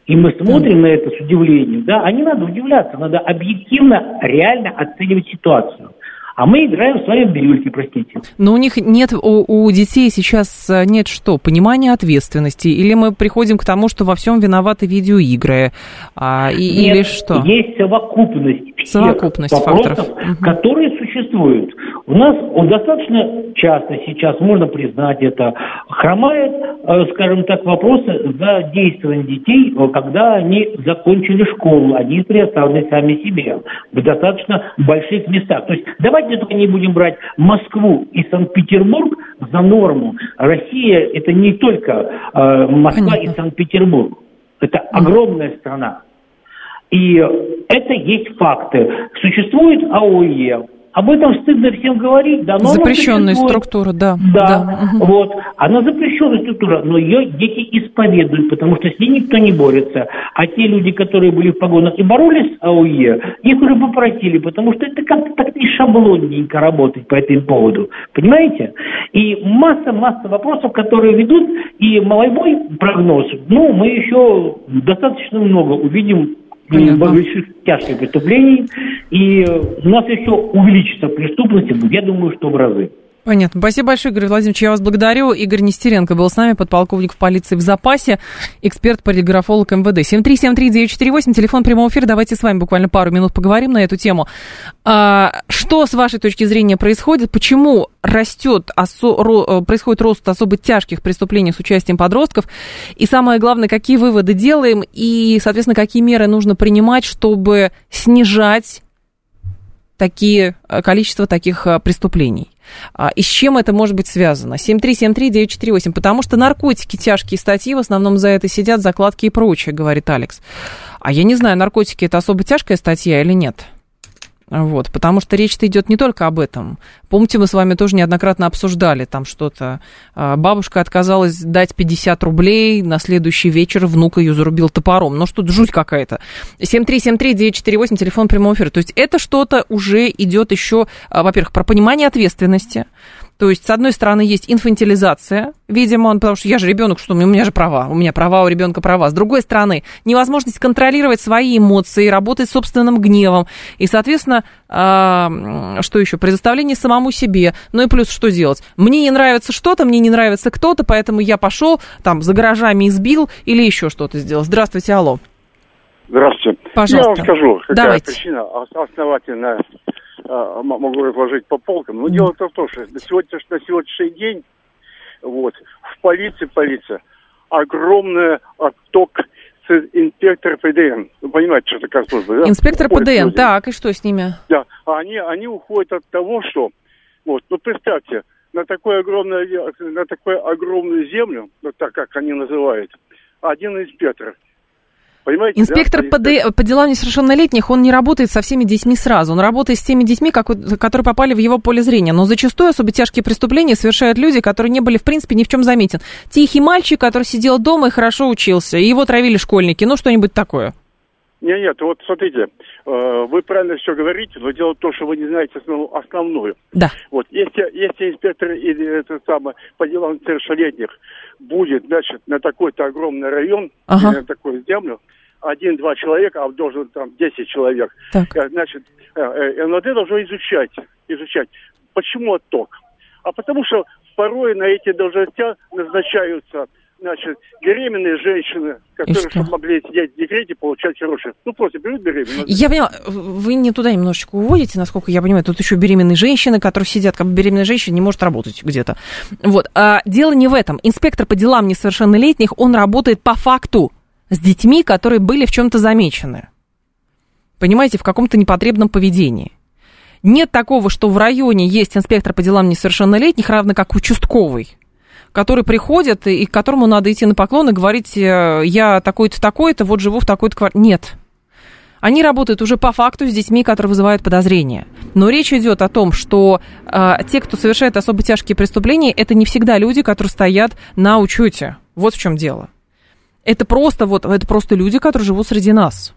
И мы смотрим на это с удивлением. Да, а не надо удивляться, надо объективно, реально оценивать ситуацию. А мы играем с вами в бирюльки, простите. Но у них нет, у, у детей сейчас э, нет что, понимания ответственности? Или мы приходим к тому, что во всем виноваты видеоигры? А, и, нет, или что? есть совокупность всех совокупность вопросов, факторов. которые существуют. У нас он достаточно часто сейчас, можно признать это, хромает, э, скажем так, вопросы за действование детей, э, когда они закончили школу, они предоставлены сами себе в достаточно больших местах. То есть давайте Только не будем брать Москву и Санкт-Петербург за норму. Россия это не только э, Москва Понятно. и Санкт-Петербург. Это огромная страна. И это есть факты. Существует АОЕ, об этом стыдно всем говорить, да. Но Запрещенная структура, да. Да, да. вот. Она запрещенная структура, но ее дети исповедуют, потому что с ней никто не борется. А те люди, которые были в погонах и боролись с АУЕ, их уже попросили, потому что это как-то так не шаблонненько работать по этому поводу. Понимаете? И масса-масса вопросов, которые ведут, и малой прогноз, ну, мы еще достаточно много увидим больших тяжких преступлений, и у нас еще увеличится преступность, я думаю, что в разы. Понятно. Спасибо большое, Игорь Владимирович. Я вас благодарю. Игорь Нестеренко был с нами, подполковник в полиции в запасе, эксперт, полиграфолог МВД. 7373948, телефон прямого эфира. Давайте с вами буквально пару минут поговорим на эту тему. А, что, с вашей точки зрения, происходит? Почему растет, осо, ро, э, происходит рост особо тяжких преступлений с участием подростков? И самое главное, какие выводы делаем и, соответственно, какие меры нужно принимать, чтобы снижать такие, э, количество таких э, преступлений? А, и с чем это может быть связано? 7373948, потому что наркотики, тяжкие статьи, в основном за это сидят, закладки и прочее, говорит Алекс. А я не знаю, наркотики это особо тяжкая статья или нет? Вот, потому что речь-то идет не только об этом. Помните, мы с вами тоже неоднократно обсуждали там что-то. А, бабушка отказалась дать 50 рублей, на следующий вечер внук ее зарубил топором. Ну что-то жуть какая-то. 7373948, телефон прямого эфира. То есть это что-то уже идет еще, а, во-первых, про понимание ответственности, то есть, с одной стороны, есть инфантилизация, видимо, он, потому что я же ребенок, что у меня же права, у меня права, у ребенка права. С другой стороны, невозможность контролировать свои эмоции, работать с собственным гневом. И, соответственно, э, что еще? Предоставление самому себе. Ну и плюс что делать? Мне не нравится что-то, мне не нравится кто-то, поэтому я пошел там за гаражами избил или еще что-то сделал. Здравствуйте, алло. Здравствуйте. Пожалуйста. Я вам скажу, какая Давайте. причина основательная а, могу разложить по полкам. Но дело-то в том, что на сегодняшний, на сегодняшний день вот, в полиции, полиция, огромный отток инспектор ПДН. Вы понимаете, что такая служба, да? Инспектор Уходят ПДН, люди. так, и что с ними? Да, они, они уходят от того, что, вот, ну представьте, на такую огромную, на такую огромную землю, вот так как они называют, один инспектор Понимаете, Инспектор да? по, де, по делам несовершеннолетних, он не работает со всеми детьми сразу. Он работает с теми детьми, как, которые попали в его поле зрения. Но зачастую особо тяжкие преступления совершают люди, которые не были, в принципе, ни в чем заметен. Тихий мальчик, который сидел дома и хорошо учился, и его травили школьники. Ну, что-нибудь такое. Нет, нет, вот смотрите, э, вы правильно все говорите, но дело в том, что вы не знаете основ, основную. Да. Вот, если, если инспектор или это самое по делам несовершеннолетних будет, значит, на такой-то огромный район, ага. на такую землю, один-два человека, а должен там 10 человек. Так. Э, значит, э, э, МВД должно изучать, изучать, почему отток. А потому что порой на эти должности назначаются значит, беременные женщины, которые чтобы могли сидеть в декрете, получать хорошие. Ну, просто берут беременную. Я поняла, вы не туда немножечко уводите, насколько я понимаю. Тут еще беременные женщины, которые сидят, как бы беременная женщина не может работать где-то. Вот. А дело не в этом. Инспектор по делам несовершеннолетних, он работает по факту с детьми, которые были в чем-то замечены. Понимаете, в каком-то непотребном поведении. Нет такого, что в районе есть инспектор по делам несовершеннолетних, равно как участковый, который приходит и к которому надо идти на поклон и говорить, э, я такой-то, такой-то, вот живу в такой-то квартире. Нет. Они работают уже по факту с детьми, которые вызывают подозрения. Но речь идет о том, что э, те, кто совершает особо тяжкие преступления, это не всегда люди, которые стоят на учете. Вот в чем дело. Это просто вот, это просто люди, которые живут среди нас.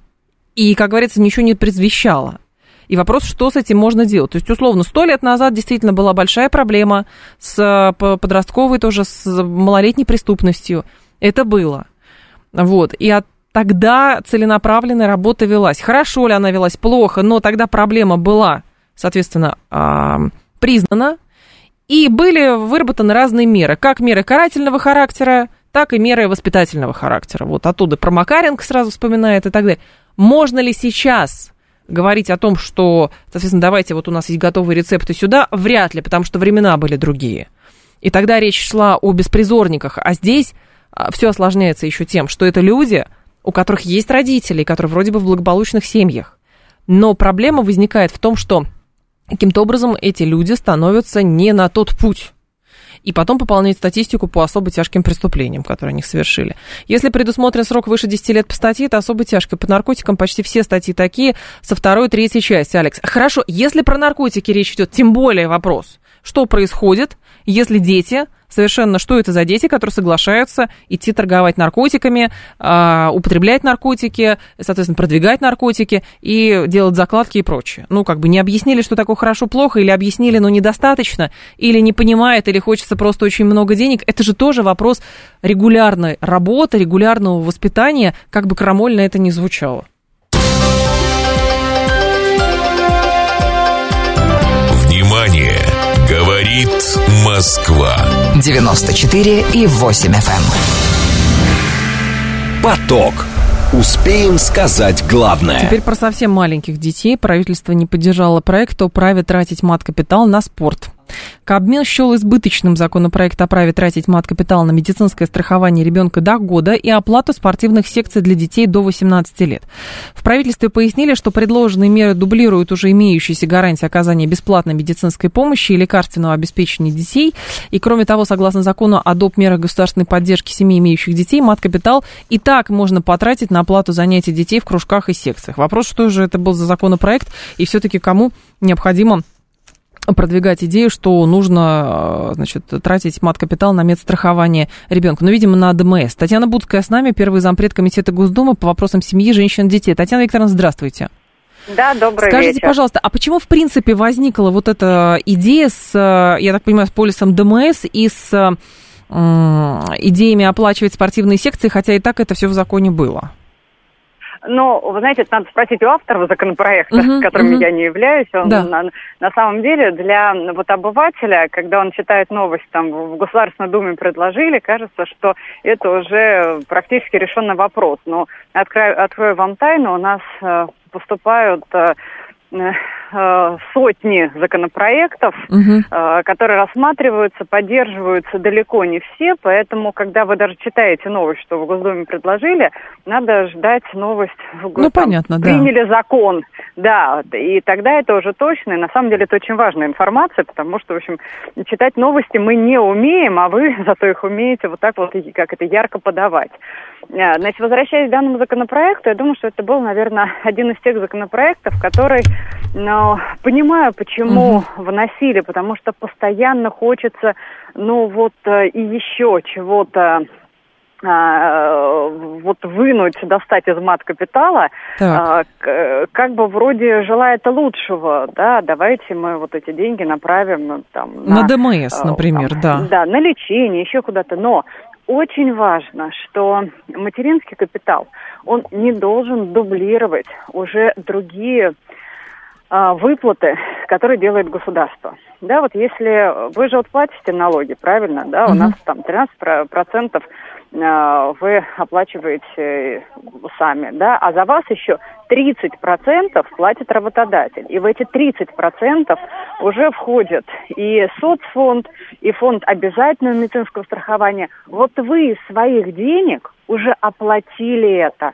И, как говорится, ничего не предвещало. И вопрос, что с этим можно делать. То есть, условно, сто лет назад действительно была большая проблема с подростковой тоже, с малолетней преступностью. Это было. Вот. И от тогда целенаправленная работа велась. Хорошо ли она велась, плохо, но тогда проблема была, соответственно, признана, и были выработаны разные меры, как меры карательного характера, так и меры воспитательного характера. Вот оттуда про Макаренко сразу вспоминает и так далее. Можно ли сейчас говорить о том, что, соответственно, давайте, вот у нас есть готовые рецепты сюда, вряд ли, потому что времена были другие. И тогда речь шла о беспризорниках, а здесь а, все осложняется еще тем, что это люди, у которых есть родители, которые вроде бы в благополучных семьях. Но проблема возникает в том, что каким-то образом эти люди становятся не на тот путь и потом пополнять статистику по особо тяжким преступлениям, которые они совершили. Если предусмотрен срок выше 10 лет по статье, это особо тяжко. По наркотикам почти все статьи такие со второй третьей части, Алекс. Хорошо, если про наркотики речь идет, тем более вопрос, что происходит, если дети совершенно, что это за дети, которые соглашаются идти торговать наркотиками, э, употреблять наркотики, соответственно, продвигать наркотики и делать закладки и прочее. Ну, как бы не объяснили, что такое хорошо-плохо, или объяснили, но недостаточно, или не понимает, или хочется просто очень много денег. Это же тоже вопрос регулярной работы, регулярного воспитания, как бы крамольно это ни звучало. Внимание! Говорит Москва. 94 и 8 FM. Эм. Поток. Успеем сказать главное. Теперь про совсем маленьких детей. Правительство не поддержало проект о праве тратить мат-капитал на спорт. Кабмин счел избыточным законопроект о праве тратить мат-капитал на медицинское страхование ребенка до года и оплату спортивных секций для детей до 18 лет. В правительстве пояснили, что предложенные меры дублируют уже имеющиеся гарантии оказания бесплатной медицинской помощи и лекарственного обеспечения детей. И кроме того, согласно закону о доп. мерах государственной поддержки семей, имеющих детей, мат-капитал и так можно потратить на оплату занятий детей в кружках и секциях. Вопрос, что же это был за законопроект и все-таки кому необходимо продвигать идею, что нужно, э, значит, тратить мат-капитал на медстрахование ребенка. Ну, видимо, на ДМС. Татьяна Будская с нами, первый зампред комитета Госдумы по вопросам семьи, женщин, детей. Татьяна Викторовна, здравствуйте. Да, добрый Скажите, вечер. пожалуйста, а почему, в принципе, возникла вот эта идея с, э, я так понимаю, с полисом ДМС и с э, идеями оплачивать спортивные секции, хотя и так это все в законе было? Ну, вы знаете, это надо спросить у авторов законопроекта, uh-huh, которым uh-huh. я не являюсь. Он, да. на, на самом деле для вот обывателя, когда он читает новость, там в Государственной Думе предложили, кажется, что это уже практически решенный вопрос. Но открою, открою вам тайну, у нас э, поступают Э, сотни законопроектов, угу. которые рассматриваются, поддерживаются далеко не все, поэтому, когда вы даже читаете новость, что в Госдуме предложили, надо ждать новость. Ну, там, понятно, да. Приняли закон, да, и тогда это уже точно, и на самом деле это очень важная информация, потому что, в общем, читать новости мы не умеем, а вы зато их умеете вот так вот, как это, ярко подавать. Э, значит, возвращаясь к данному законопроекту, я думаю, что это был, наверное, один из тех законопроектов, который но понимаю, почему угу. вносили, потому что постоянно хочется, ну вот э, и еще чего-то а, вот вынуть, достать из мат капитала, а, как бы вроде желает лучшего, да, давайте мы вот эти деньги направим ну, там на, на ДМС, например, там, да, да, на лечение, еще куда-то, но очень важно, что материнский капитал, он не должен дублировать уже другие а, выплаты, которые делает государство. Да, вот если вы же вот платите налоги, правильно, да, у нас там 13 процентов а, вы оплачиваете сами, да, а за вас еще 30 процентов платит работодатель. И в эти 30 процентов уже входят и соцфонд, и фонд обязательного медицинского страхования. Вот вы из своих денег уже оплатили это.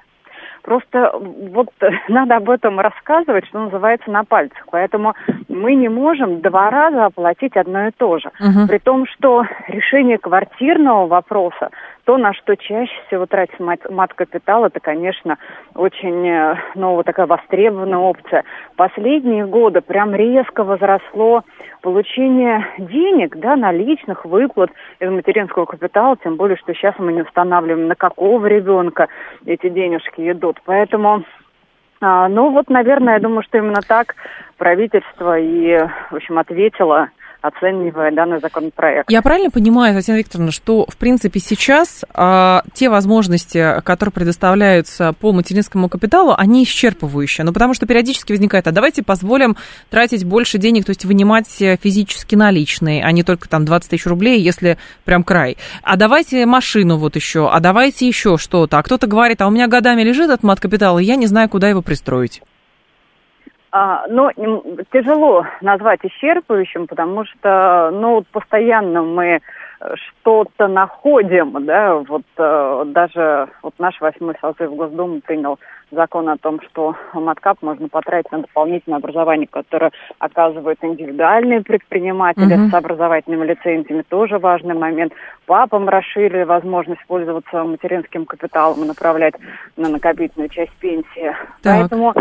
Просто вот надо об этом рассказывать, что называется, на пальцах. Поэтому мы не можем два раза оплатить одно и то же. Угу. При том, что решение квартирного вопроса то, на что чаще всего тратится мат, мат-капитал, это, конечно, очень, э, ну, вот такая востребованная опция. Последние годы прям резко возросло получение денег, да, наличных выплат из материнского капитала, тем более, что сейчас мы не устанавливаем, на какого ребенка эти денежки идут. Поэтому а, ну вот, наверное, я думаю, что именно так правительство и, в общем, ответило оценивая данный законопроект. Я правильно понимаю, Татьяна Викторовна, что, в принципе, сейчас а, те возможности, которые предоставляются по материнскому капиталу, они исчерпывающие. Ну, потому что периодически возникает, а давайте позволим тратить больше денег, то есть вынимать физически наличные, а не только там 20 тысяч рублей, если прям край. А давайте машину вот еще, а давайте еще что-то. А кто-то говорит, а у меня годами лежит этот мат капитала, и я не знаю, куда его пристроить. А, но тяжело назвать исчерпывающим, потому что, ну, постоянно мы что-то находим, да, вот э, даже вот наш восьмой созыв Госдумы принял закон о том, что маткап можно потратить на дополнительное образование, которое оказывают индивидуальные предприниматели uh-huh. с образовательными лицензиями, тоже важный момент. Папам расширили возможность пользоваться материнским капиталом и направлять на накопительную часть пенсии. Так. Поэтому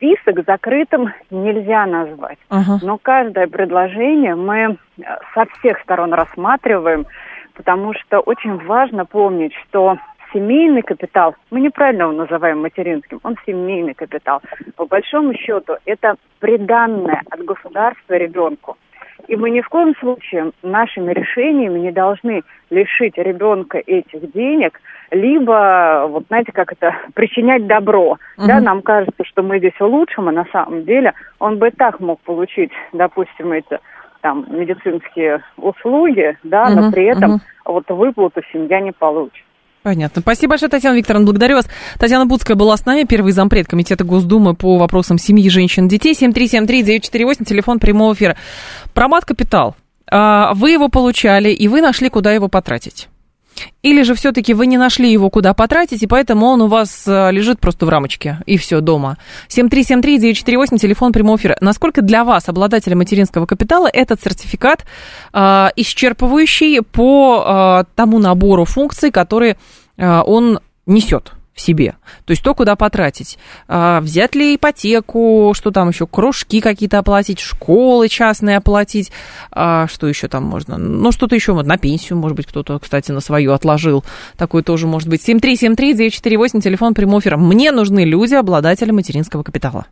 список закрытым нельзя назвать. Uh-huh. Но каждое предложение мы э, со всех сторон рассматриваем, потому что очень важно помнить, что семейный капитал, мы неправильно его называем материнским, он семейный капитал. По большому счету это приданное от государства ребенку. И мы ни в коем случае нашими решениями не должны лишить ребенка этих денег, либо, вот знаете, как это, причинять добро. Uh-huh. Да, нам кажется, что мы здесь улучшим, а на самом деле он бы и так мог получить, допустим, эти там медицинские услуги, да, uh-huh. но при этом uh-huh. вот выплату семья не получит. Понятно. Спасибо большое, Татьяна Викторовна. Благодарю вас. Татьяна Буцкая была с нами, первый зампред Комитета Госдумы по вопросам семьи, женщин, детей. 7373948, телефон прямого эфира. Промат капитал. А, вы его получали, и вы нашли, куда его потратить. Или же все-таки вы не нашли его куда потратить, и поэтому он у вас э, лежит просто в рамочке, и все, дома. 7373948, телефон прямого эфира. Насколько для вас, обладателя материнского капитала, этот сертификат э, исчерпывающий по э, тому набору функций, которые э, он несет? Себе. То есть то, куда потратить. А, взять ли ипотеку, что там еще, кружки какие-то оплатить, школы частные оплатить, а, что еще там можно? Ну, что-то еще, вот, на пенсию, может быть, кто-то, кстати, на свою отложил. Такое тоже может быть. 7373-948, телефон прямого эфира. Мне нужны люди, обладатели материнского капитала.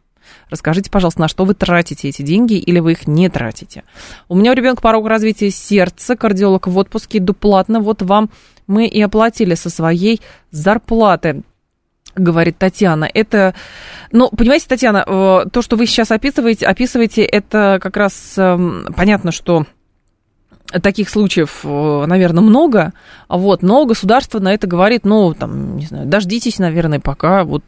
Расскажите, пожалуйста, на что вы тратите эти деньги или вы их не тратите. У меня у ребенка порог развития сердца, кардиолог в отпуске, иду платно, вот вам мы и оплатили со своей зарплаты говорит Татьяна. Это, ну, понимаете, Татьяна, э, то, что вы сейчас описываете, описываете, это как раз эм, понятно, что таких случаев, э, наверное, много, вот, но государство на это говорит, ну, там, не знаю, дождитесь, наверное, пока вот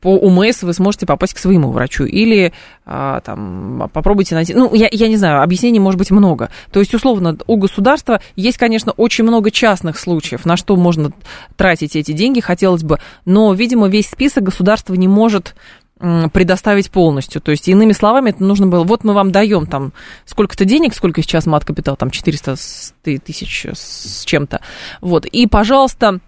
по УМС вы сможете попасть к своему врачу. Или а, там, попробуйте найти... Ну, я, я не знаю, объяснений может быть много. То есть, условно, у государства есть, конечно, очень много частных случаев, на что можно тратить эти деньги, хотелось бы. Но, видимо, весь список государство не может предоставить полностью. То есть, иными словами, это нужно было, вот мы вам даем там сколько-то денег, сколько сейчас мат-капитал, там 400 тысяч с чем-то. Вот, и, пожалуйста,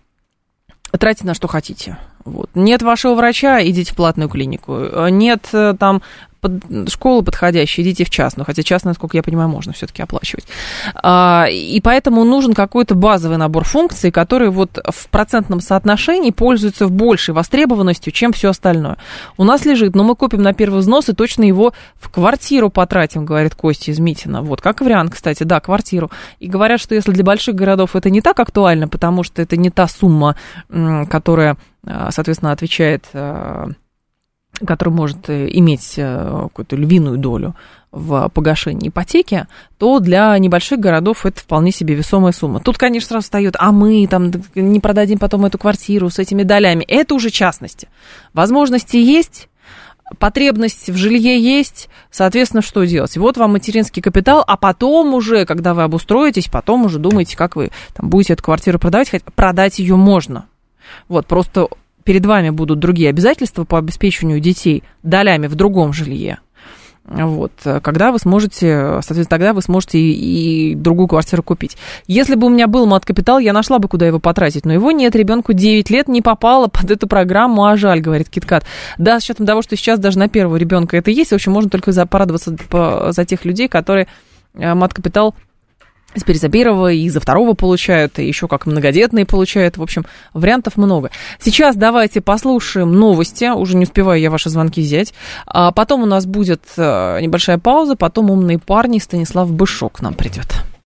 тратьте на что хотите. Вот. Нет вашего врача, идите в платную клинику. Нет э, там под, школы подходящие, идите в частную, хотя частную, насколько я понимаю, можно все-таки оплачивать. А, и поэтому нужен какой-то базовый набор функций, которые вот в процентном соотношении пользуются в большей востребованностью, чем все остальное. У нас лежит, но мы купим на первый взнос и точно его в квартиру потратим, говорит Костя из Митина. Вот, как вариант, кстати, да, квартиру. И говорят, что если для больших городов это не так актуально, потому что это не та сумма, которая, а, соответственно, отвечает а, который может э, иметь э, какую-то львиную долю в погашении ипотеки, то для небольших городов это вполне себе весомая сумма. Тут, конечно, сразу встает, а мы там не продадим потом эту квартиру с этими долями. Это уже частности. Возможности есть, потребность в жилье есть, соответственно, что делать? Вот вам материнский капитал, а потом уже, когда вы обустроитесь, потом уже думаете, как вы там, будете эту квартиру продавать, хотя продать ее можно. Вот, просто перед вами будут другие обязательства по обеспечению детей долями в другом жилье. Вот, когда вы сможете, соответственно, тогда вы сможете и, и другую квартиру купить. Если бы у меня был мат-капитал, я нашла бы, куда его потратить, но его нет, ребенку 9 лет не попало под эту программу, а жаль, говорит Киткат. Да, с учетом того, что сейчас даже на первого ребенка это есть, в общем, можно только порадоваться за тех людей, которые э, мат-капитал Теперь за первого и за второго получают, и еще как многодетные получают. В общем, вариантов много. Сейчас давайте послушаем новости. Уже не успеваю я ваши звонки взять. А потом у нас будет э, небольшая пауза. Потом умные парни Станислав Бышок нам придет.